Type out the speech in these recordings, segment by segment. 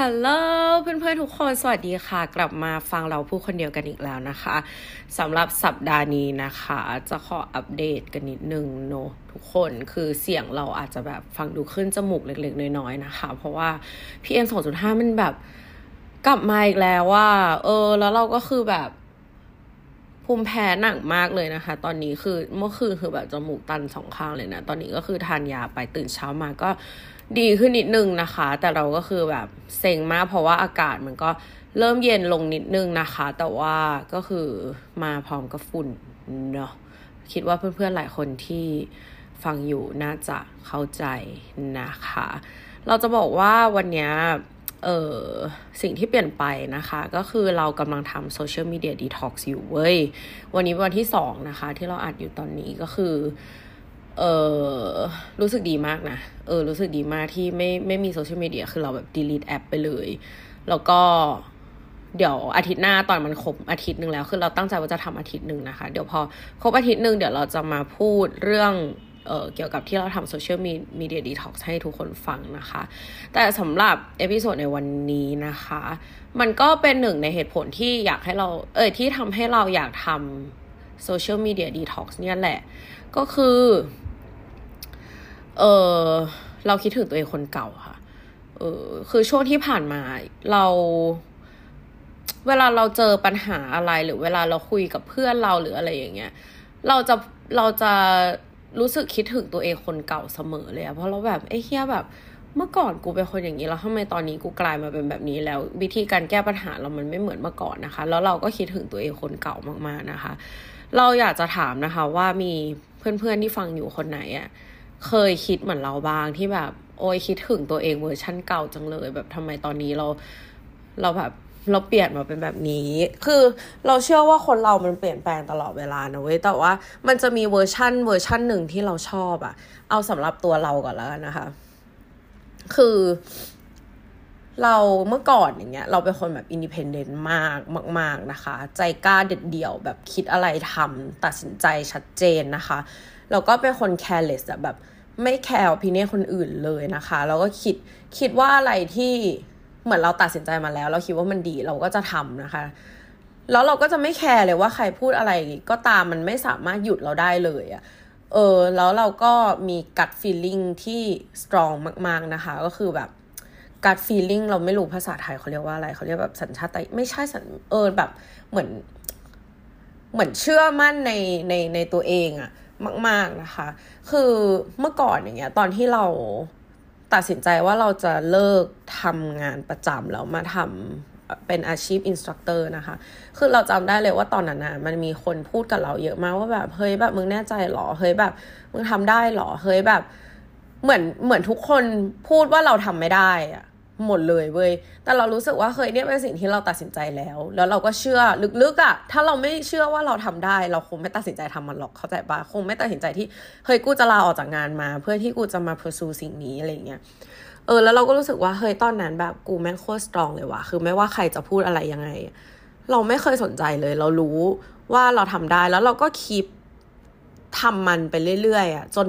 ฮัลโหลเพื่อนๆทุกคนสวัสดีค่ะ กลับมาฟังเราพูดคนเดียวกันอีกแล้วนะคะสำหรับสัปดาห์นี้นะคะ จะขออัปเดตกันนิดนึงเนาะทุกคนคือเสียงเราอาจจะแบบฟังดูขึ้นจมูกเล็กๆ น้อยๆนะคะ เพราะว่า PM 2.5 มันแบบกลับมาอีกแล้วว่า เออ แล้วเราก็คือแบบ ภูมิแพ้หนักมากเลยนะคะ ตอนนี้คือเมื่อคืนคือแบบจมูกตันสองข้างเลยนะ ตอนนี้ก็คือทานยาไปตื่นเช้ามาก็ดีขึ้นนิดนึงนะคะ แต่เราก็คือแบบเซ็งมากเพราะว่าอากาศมันก็เริ่มเย็นลงนิดนึงนะคะ แต่ว่าก็คือมาพร้อมกับฝุ่นเนาะคิดว่าเพื่อนๆหลายคนที่ฟังอยู่น่าจะเข้าใจนะคะ เราจะบอกว่าวันนี้ เออสิ่งที่เปลี่ยนไปนะคะ ก็คือเรากำลังทำโซเชียลมีเดียดีท็อกซ์อยู่เว้ย วันนี้วันที่สองนะคะ ที่เราอัดอยู่ตอนนี้ก็คือ เออรู้สึกดีมากนะ เออ รู้สึกดีมากที่ไม่ไม่มีโซเชียลมีเดียคือเราแบบ delete แอปไปเลย แล้วก็เดี๋ยวอาทิตย์หน้าตอนมันครบอาทิตย์หนึ่งแล้ว คือเราตั้งใจว่าจะทำอาทิตย์หนึ่งนะคะ เดี๋ยวพอครบอาทิตย์หนึ่งเดี๋ยวเราจะมาพูดเรื่อง เกี่ยวกับที่เราทำ social media detox ให้ทุกคนฟังนะคะ แต่สำหรับ episode ในวันนี้นะคะ มันก็เป็นหนึ่งในเหตุผลที่อยากให้เรา เอ่ยที่ทำให้เราอยากทำโซเชียลมีเดียดีท็อกซ์เนี่ยแหละ ก็คือ เออเราคิดถึงตัวเองคนเก่าค่ะ เออคือช่วงที่ผ่านมาเราเวลาเราเจอปัญหาอะไรหรือเวลาเราคุยกับเพื่อนเราหรืออะไรอย่างเงี้ย เราจะเราจะ รู้สึกคิดถึงตัวเองคนเก่าเสมอเลยอะเพราะเราแบบไอ้เฮียแบบ เมื่อก่อนกูเป็นคนอย่างนี้แล้วทำไมตอนนี้กูกลายมาเป็นแบบนี้แล้ว วิธีการแก้ปัญหาเรามันไม่เหมือนเมื่อก่อนนะคะ แล้วเราก็คิดถึงตัวเองคนเก่ามากๆนะคะ เราอยากจะถามนะคะ ว่ามีเพื่อนๆที่ฟังอยู่คนไหนอะเคยคิดเหมือนเราบ้างที่แบบ โอ้ยคิดถึงตัวเองเวอร์ชั่นเก่าจังเลย แบบทำไมตอนนี้เรา เราแบบ เราเปลี่ยนมาเป็นแบบนี้ คือเราเชื่อว่าคนเรามันเปลี่ยนแปลงตลอดเวลานะเว้ย แต่ว่ามันจะมีเวอร์ชั่นเวอร์ชั่นหนึ่งที่เราชอบอะเอาสำหรับตัวเราก่อนแล้วกันนะคะ คือเราเมื่อก่อนอย่างเงี้ย เราเป็นคนแบบ independent มากมาก ๆนะคะ ใจกล้าเด็ดเดี่ยวแบบคิดอะไรทำตัดสินใจชัดเจนนะคะแล้วก็เป็นคน careless แบบไม่แคร์ opinion คนอื่นเลยนะคะ แล้วก็คิดคิดว่าอะไรที่ เหมือนเราตัดสินใจมาแล้ว เราคิดว่ามันดีเราก็จะทำนะคะ แล้วเราก็จะไม่แคร์เลยว่าใครพูดอะไรก็ตามมันไม่สามารถหยุดเราได้เลยอะเออแล้วเราก็มี gut feelingที่ strong มาก ๆ นะคะ ก็คือแบบ gut feeling เราไม่รู้ภาษาไทยเขาเรียกว่าอะไรเขาเรียกแบบสัญชาติไม่ใช่สัญเออแบบเหมือน เหมือนเชื่อมั่นในในในตัวเองอะมาก ๆนะคะ คือเมื่อก่อนอย่างเงี้ย ตอนที่เรา ตัดสินใจว่าเราจะเลิกทำงานประจำแล้วมาทำเป็นอาชีพ instructor นะคะ คือเราจำได้เลยว่าตอนนั้นนะมันมีคนพูดกับเราเยอะมากว่าแบบเฮ้ยแบบมึงแน่ใจหรอเฮ้ยแบบมึงทำได้หรอเฮ้ยแบบ เหมือนเหมือนทุกคนพูดว่าเราทำไม่ได้อะ หมดเลยเว้ย แต่เรารู้สึกว่าเคยเนี่ยเป็นสิ่งที่เราตัดสินใจแล้ว แล้วเราก็เชื่อลึกๆอะ่ะ ถ้าเราไม่เชื่อว่าเราทำได้ เราคงไม่ตัดสินใจทำมันหรอก เข้าใจปะคงไม่ตัดสินใจที่เฮ้ยกูจะลาออกจากงานมา เพื่อที่กูจะมา pursue สิ่งนี้อะไรเงี้ย เออ แล้วเราก็รู้สึกว่าเฮ้ยตอนนั้นแบบกูแม่งโคตรสตรองเลยว่ะ คือไม่ว่าใครจะพูดอะไรยังไง เราไม่เคยสนใจเลย เรารู้ว่าเราทำได้ แล้วเราก็ keep ทำมันไปเรื่อยๆอะ จน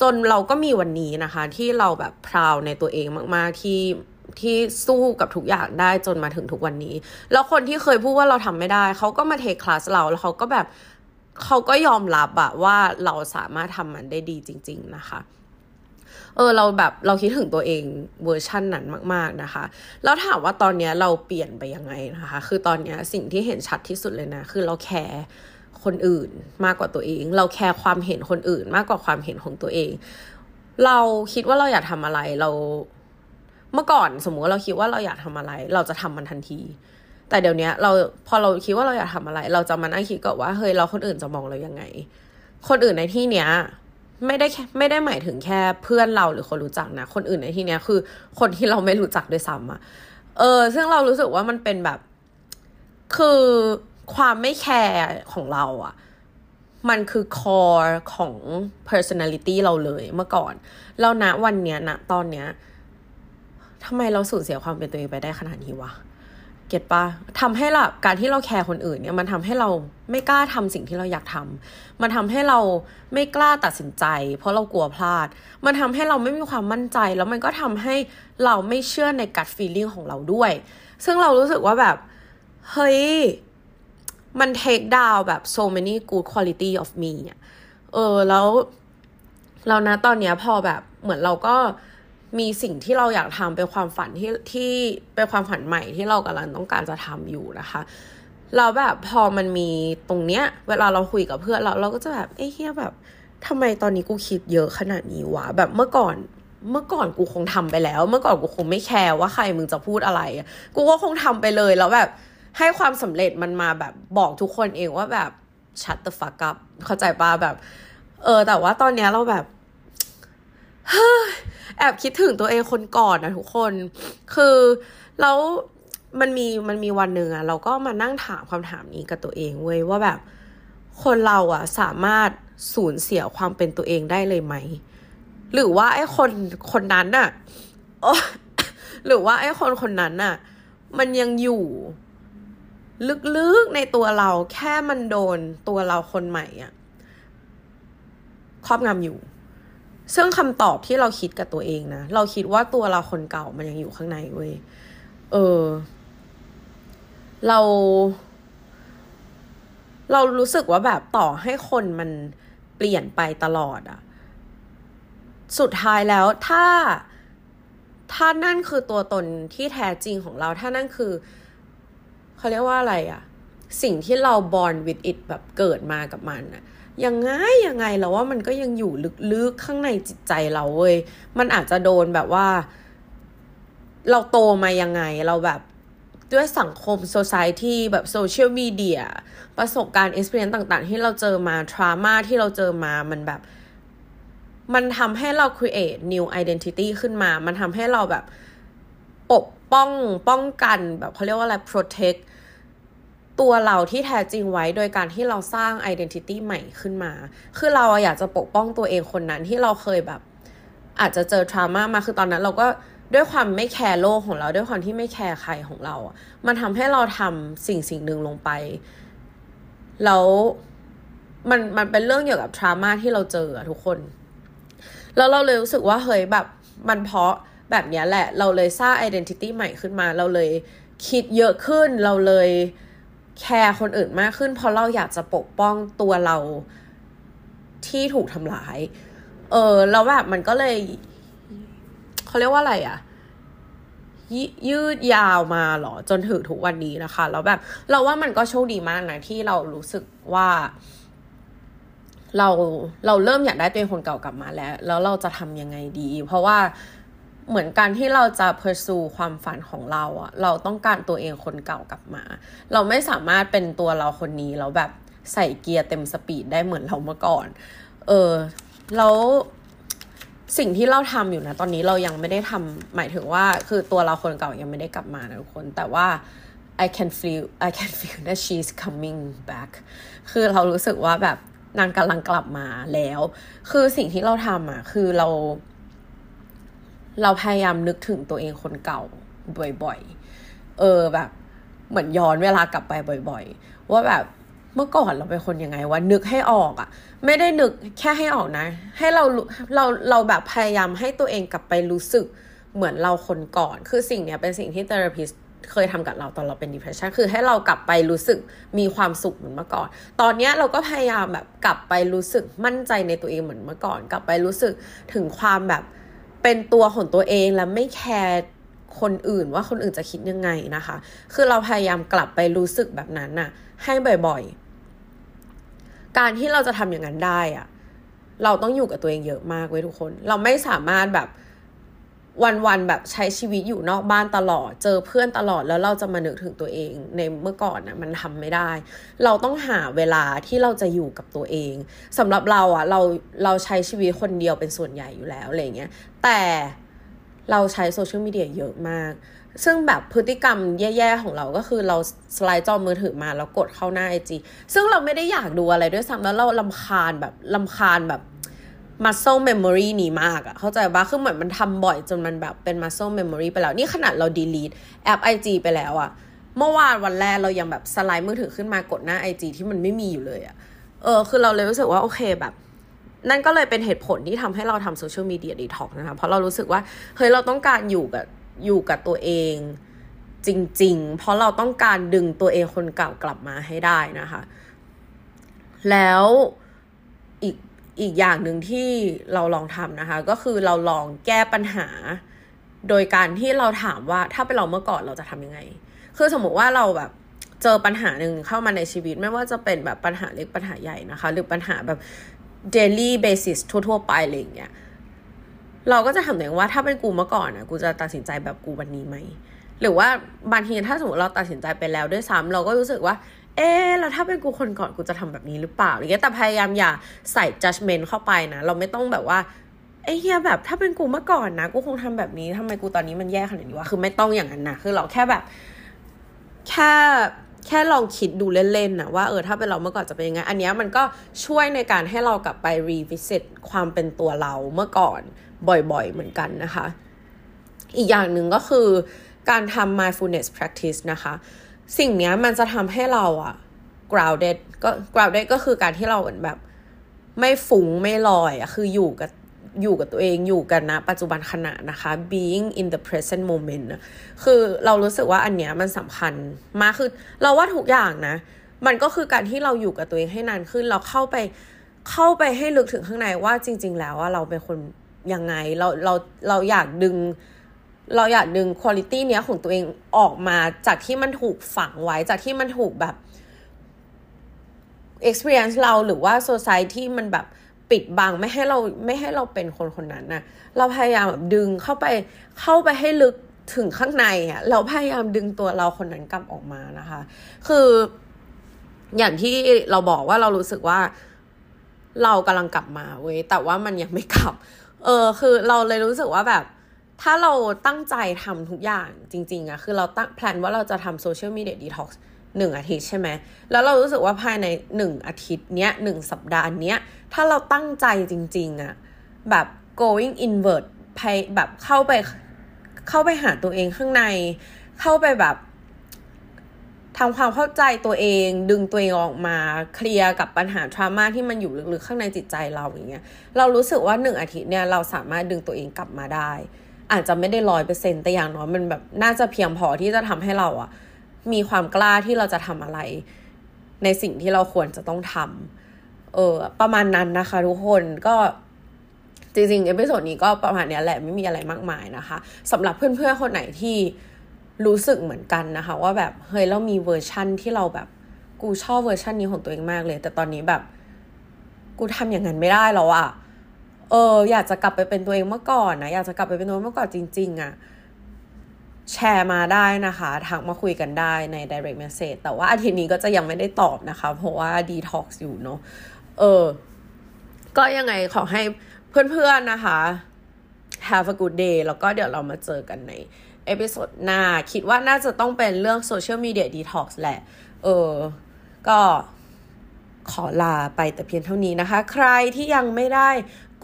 จนเราก็มีวันนี้นะคะ ที่เราแบบ proud ในตัวเองมาก ๆ ที่ ที่สู้กับทุกอย่างได้จนมาถึงทุกวันนี้ แล้วคนที่เคยพูดว่าเราทำไม่ได้ เขาก็มา take class เราแล้วเขาก็แบบเขาก็ยอมรับอะว่าเราสามารถทำมันได้ดีจริง ๆ นะคะเออเราแบบเราคิดถึงตัวเองเวอร์ชั่นนั้นมาก ๆนะคะ แล้วถามว่าตอนนี้เราเปลี่ยนไปยังไงนะคะ คือตอนนี้สิ่งที่เห็นชัดที่สุดเลยนะ คือเราแคร์คนอื่นมากกว่าตัวเอง เราแคร์ความเห็นคนอื่นมากกว่าความเห็นของตัวเอง เราคิดว่าเราอยากทำอะไรเรา เมื่อก่อนสมมติว่าเราคิดว่าเราอยากทำอะไร เราจะทำมันทันที แต่เดี๋ยวนี้เราพอเราคิดว่าเราอยากทำอะไร เราจะมานั่งคิดก่อนว่าเฮ้ยเราคนอื่นจะมองเรายังไง คนอื่นในที่เนี้ยไม่ได้ไม่ได้หมายถึงแค่เพื่อนเราหรือคนรู้จักนะ คนอื่นในที่เนี้ยคือ คนที่เราไม่รู้จักด้วยซ้ำอะเออ ซึ่งเรารู้สึกว่ามันเป็นแบบ คือความไม่แคร์ของเราอะมันคือ core ของ personality เราเลยเมื่อก่อน แล้วนะวันเนี้ยนะตอนเนี้ย ทำไมเราสูญเสียความเป็นตัวเองไปได้ขนาดนี้วะเก็ตปะทำให้เราการที่เราแคร์คนอื่นเนี่ยมันทำให้เราไม่กล้าทำสิ่งที่เราอยากทำมันทำให้เราไม่กล้าตัดสินใจ เพราะเรากลัวพลาด มันทำให้เราไม่มีความมั่นใจ แล้วมันก็ทำให้เราไม่เชื่อในกัดฟีลลิ่งของเราด้วย ซึ่งเรารู้สึกว่าแบบ เฮ้ยมัน take down แบบ so many good quality of me เนี่ย เออ แล้ว เรานะตอนเนี้ยพอแบบ เหมือนเราก็ มีสิ่งที่เราอยากทำเป็นความฝันที่ที่เป็นความฝันใหม่ที่เรากำลังต้องการจะทำอยู่นะคะเราแบบพอมันมีตรงเนี้ย เวลาเราคุยกับเพื่อนเราเราก็จะแบบเอ้เฮียแบบทำไมตอนนี้กูคิดเยอะขนาดนี้วะแบบเมื่อก่อนเมื่อก่อนกูคงทำไปแล้ว เมื่อก่อนกูคงไม่แคร์ว่าใครมึงจะพูดอะไร กูก็คงทำไปเลยแล้วแบบให้ความสำเร็จมันมาแบบบอกทุกคนเองว่าแบบชัด the fuck up เข้าใจปะแบบ เออ แต่ว่าตอนเนี้ยเราแบบเฮ้ย แอบคิดถึงตัวเองคนก่อนนะทุกคน คือแล้วมันมีมันมีวันหนึ่งอะเราก็มานั่งถามคำถามนี้กับตัวเองเว้ยว่าแบบ คนเราอะสามารถสูญเสียความเป็นตัวเองได้เลยไหม หรือว่าไอ้คนคนนั้นน่ะหรือว่าไอ้คนคนนั้นน่ะมันยังอยู่ลึกๆในตัวเราแค่มันโดนตัวเราคนใหม่อะครอบงำอยู่ ซึ่งคำตอบที่เราคิดกับตัวเองนะ เราคิดว่าตัวเราคนเก่ามันยังอยู่ข้างในเว้ย เออ เรา เรารู้สึกว่าแบบต่อให้คนมันเปลี่ยนไปตลอดอะสุดท้ายแล้วถ้า ถ้านั่นคือตัวตนที่แท้จริงของเรา ถ้านั่นคือ เขาเรียกว่าอะไรอะ สิ่งที่เรา born with it แบบเกิดมากับมันอะยังไงยังไงเราว่ามันก็ยังอยู่ลึกๆข้างในจิตใจเราเว้ยมันอาจจะโดนแบบว่า เราโตมายังไงเราแบบด้วยสังคม society ที่แบบโซเชียลมีเดียประสบการณ์ experience ต่างๆ ที่เราเจอมา trauma ที่เราเจอมามันแบบ มันทำให้เรา create new identity ขึ้นมา มันทำให้เราแบบปกป้องป้องกันแบบเขาเรียกว่าอะไร protect ตัวเราที่แท้จริงไว้โดยการที่เราสร้าง identity ใหม่ขึ้นมา คือเราอยากจะปกป้องตัวเองคนนั้นที่เราเคยแบบ อาจจะเจอ trauma มาคือตอนนั้นเราก็ด้วยความไม่แคร์โลกของเราด้วยความที่ไม่แคร์ใครของเรา มันทำให้เราทำสิ่งสิ่งหนึ่งลงไป แล้วมันมันเป็นเรื่องเกี่ยวกับ trauma ที่เราเจอทุกคน แล้วเราเลยรู้สึกว่าเฮ้ยแบบมันเพราะแบบนี้แหละ เราเลยสร้าง identity ใหม่ขึ้นมา เราเลยคิดเยอะขึ้น เราเลย แคร์คนอื่นมากขึ้น เพราะเราอยากจะปกป้องตัวเราที่ถูกทำร้าย เออแล้วแบบมันก็เลยเขาเรียกว่าอะไรอะยยืดยาวมาหรอ จนถึงทุกวันนี้นะคะ แล้วแบบ เราว่ามันก็โชคดีมากนะ ที่เรารู้สึกว่า เราเราเริ่มอยากได้ตัวเองคนเก่ากลับมาแล้ว แล้วเราจะทำยังไงดี เพราะว่า เหมือนการที่เราจะ pursue ความฝันของเราอะเราต้องการตัวเองคนเก่ากลับมา เราไม่สามารถเป็นตัวเราคนนี้แล้วแบบใส่เกียร์เต็มสปีดได้เหมือนเราเมื่อก่อน เออแล้วสิ่งที่เราทำอยู่นะตอนนี้เรายังไม่ได้ทำหมายถึงว่าคือตัวเราคนเก่ายังไม่ได้กลับมานะทุกคน แต่ว่า I can feel I can feel that she's coming back คือเรารู้สึกว่าแบบนางกำลังกลับมาแล้ว คือสิ่งที่เราทำอะคือเรา เราพยายามนึกถึงตัวเองคนเก่าบ่อยๆ เออแบบ เหมือนย้อนเวลากลับไปบ่อยๆ ว่าแบบเมื่อก่อนเราเป็นคนยังไงวะนึกให้ออกอะ่ะ ไม่ได้นึกแค่ให้ออกนะ ให้เราเราเราแบบพยายามให้ตัวเองกลับไปรู้สึกเหมือนเราคนก่อน คือสิ่งเนี้ยเป็นสิ่งที่เทอราพิสเคยทำกับเราตอนเราเป็น depression คือให้เรากลับไปรู้สึกมีความสุขเหมือนเมื่อก่อน ตอนเนี้ยเราก็พยายามแบบกลับไปรู้สึกมั่นใจในตัวเองเหมือนเมื่อก่อน กลับไปรู้สึกถึงความแบบ เป็นตัวของตัวเองและไม่แคร์คนอื่นว่าคนอื่นจะคิดยังไงนะคะ คือเราพยายามกลับไปรู้สึกแบบนั้นน่ะ ให้บ่อยๆ การที่เราจะทำอย่างนั้นได้อะเราต้องอยู่กับตัวเองเยอะมากเว้ยทุกคน เราไม่สามารถแบบ วันๆแบบใช้ชีวิตอยู่นอกบ้านตลอด เจอเพื่อนตลอดแล้วเราจะมานึกถึงตัวเองในเมื่อก่อนนะมันทำไม่ได้ เราต้องหาเวลาที่เราจะอยู่กับตัวเองสำหรับเราอะ่ะเราเราใช้ชีวิตคนเดียวเป็นส่วนใหญ่อยู่แล้วอะไรเงี้ยแต่เราใช้โซเชียลมีเดียเยอะมาก ซึ่งแบบพฤติกรรมแย่ๆของเราก็คือเราสไลด์จอมือถือมาแล้วกดเข้าหน้าไอจีซึ่งเราไม่ได้อยากดูอะไรด้วยซ้ำแล้วเราลำคาญแบบลำคาญแบบ muscle memory นี้มากอะเข้าใจปะคือเหมือนมันทำบ่อยจนมันแบบเป็น muscle memory ไปแล้ว นี่ขนาดเรา delete แอป IG ไปแล้วอะเมื่อวานวันแรกเรายังแบบสไลด์มือถือขึ้นมากดหน้าไอจีที่มันไม่มีอยู่เลยอะเออ คือเราเลยรู้สึกว่าโอเคแบบนั่นก็เลยเป็นเหตุผลที่ทำให้เราทำโซเชียลมีเดียดีท็อกนะคะ เพราะเรารู้สึกว่า เฮ้ย เราต้องการอยู่กับอยู่กับตัวเองจริง ๆ เพราะเราต้องการดึงตัวเองคนเก่ากลับมาให้ได้นะคะ แล้ว อีกอย่างหนึ่งที่เราลองทำนะคะ ก็คือเราลองแก้ปัญหา โดยการที่เราถามว่าถ้าเป็นเราเมื่อก่อนเราจะทำยังไง คือสมมติว่าเราแบบเจอปัญหาหนึ่งเข้ามาในชีวิต ไม่ว่าจะเป็นแบบปัญหาเล็กปัญหาใหญ่นะคะ หรือปัญหาแบบ daily basis ทั่วๆไปอะไรอย่างเงี้ยเราก็จะถามตัวเองว่าถ้าเป็นกูเมื่อก่อนนะกูจะตัดสินใจแบบกูวันนี้ไหมหรือว่าบางทีถ้าสมมติเราตัดสินใจไปแล้วด้วยซ้ำเราก็รู้สึกว่า เอ๊แล้วถ้าเป็นกูคนก่อนกูจะทำแบบนี้หรือเปล่าอะไรเงี้ยแต่พยายามอย่าใส่ judgment เข้าไปนะ เราไม่ต้องแบบว่าไอ้เฮียแบบถ้าเป็นกูเมื่อก่อนนะ กูคงทำแบบนี้ทำไมกูตอนนี้มันแย่ขนาดนี้วะคือไม่ต้องอย่างนั้นนะคือเราแค่แบบ แค่แค่ลองคิดดูเล่นๆนะว่าเออถ้าเป็นเราเมื่อก่อนจะเป็นยังไง อันนี้มันก็ช่วยในการให้เรากลับไปรีวิสิตความเป็นตัวเราเมื่อก่อนบ่อยๆเหมือนกันนะคะ อีกอย่างหนึ่งก็คือการทำ mindfulness practice นะคะ สิ่งนี้มันจะทำให้เราอะ grounded ก็ grounded ก็คือการที่เราเหมือนแบบ ไม่ฟุ้งไม่ลอยอะคืออยู่กับอยู่กับตัวเองอยู่กันนะ ปัจจุบันขณะนะคะ being in the present moment นะคือเรารู้สึกว่าอันเนี้ยมันสำคัญมากคือ เราว่าทุกอย่างนะ มันก็คือการที่เราอยู่กับตัวเองให้นานขึ้น เราเข้าไปเข้าไปให้ลึกถึงข้างในว่าจริง ๆ แล้วว่าเราเป็นคนยังไงเราเราเราอยากดึง เราอยากดึงคุณลิตี้เนี้ยของตัวเองออกมาจากที่มันถูกฝังไว้จากที่มันถูกแบบ experience เราหรือว่า society มันแบบปิดบังไม่ให้เราไม่ให้เราเป็นคนคนนั้นนะเราพยายามแบบดึงเข้าไปเข้าไปให้ลึกถึงข้างในอะเราพยายามดึงตัวเราคนนั้นกลับออกมานะคะ คืออย่างที่เราบอกว่าเรารู้สึกว่าเรากำลังกลับมาเว้ยแต่ว่ามันยังไม่กลับ เออคือเราเลยรู้สึกว่าแบบ ถ้าเราตั้งใจทำทุกอย่างจริงๆอะคือเราตั้งแพลนว่าเราจะทำโซเชียลมีเดียดีท็อกซ์หนึ่งอาทิตย์ใช่ไหม แล้วเรารู้สึกว่าภายในหนึ่งอาทิตย์เนี้ยหนึ่งสัปดาห์เนี้ย ถ้าเราตั้งใจจริงๆอะแบบ going inward ไปแบบเข้าไปเข้าไปหาตัวเองข้างใน เข้าไปแบบทำความเข้าใจตัวเอง ดึงตัวเองออกมาเคลียร์กับปัญหาทรามาที่มันอยู่ลึกๆข้างในจิตใจเราอย่างเงี้ย เรารู้สึกว่าหนึ่งอาทิตย์เนี่ยเราสามารถดึงตัวเองกลับมาได้ อาจจะไม่ได้ร้อยเปอร์เซ็นแต่อย่างน้อยมันแบบน่าจะเพียงพอที่จะทำให้เราอะมีความกล้าที่เราจะทำอะไร ในสิ่งที่เราควรจะต้องทำเออ ประมาณนั้นนะคะ ทุกคนก็จริงๆ episode นี้ก็ประมาณนี้แหละไม่มีอะไรมากมายนะคะสำหรับเพื่อนๆคนไหนที่รู้สึกเหมือนกันนะคะ ว่าแบบเฮ้ยเรามีเวอร์ชั่นที่เราแบบกูชอบเวอร์ชันนี้ของตัวเองมากเลย แต่ตอนนี้แบบ กูทำอย่างนั้นไม่ได้แล้วอะ เออ อยากจะกลับไปเป็นตัวเองเมื่อก่อนนะอยากจะกลับไปเป็นตัวเองเมื่อก่อนจริง ๆอะแชร์มาได้นะคะทักมาคุยกันได้ใน direct message แต่ว่าอาทิตย์นี้ก็จะยังไม่ได้ตอบนะคะ เพราะว่า detox อยู่เนาะเออ ก็ยังไงขอให้เพื่อนๆนะคะ have a good day แล้วก็เดี๋ยวเรามาเจอกันใน episode หน้า คิดว่าน่าจะต้องเป็นเรื่อง social media detox แหละ เออ ก็ขอลาไปแต่เพียงเท่านี้นะคะ ใครที่ยังไม่ได้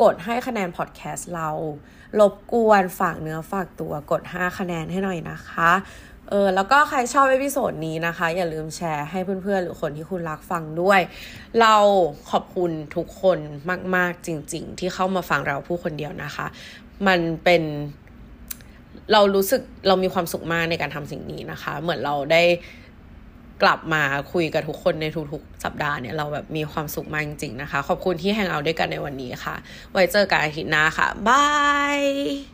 กดให้คะแนนพอดแคสต์เรารบกวนฝากเนื้อฝากตัวกด 5 คะแนนให้หน่อยนะคะเออแล้วก็ใครชอบ episode นี้นะคะ อย่าลืมแชร์ให้เพื่อนๆ หรือคนที่คุณรักฟังด้วย เราขอบคุณทุกคนมากๆจริง ๆ ที่เข้ามาฟังเราพูดคนเดียวนะคะ มันเป็นเรารู้สึกเรามีความสุขมากในการทำสิ่งนี้นะคะ เหมือนเราได้ กลับมาคุยกับทุกคนในทุกๆ สัปดาห์เนี่ยเราแบบมีความสุขมากจริงๆนะคะ ขอบคุณที่ hang out ด้วยกันในวันนี้ค่ะ ไว้เจอกันอาทิตย์หน้าค่ะบาย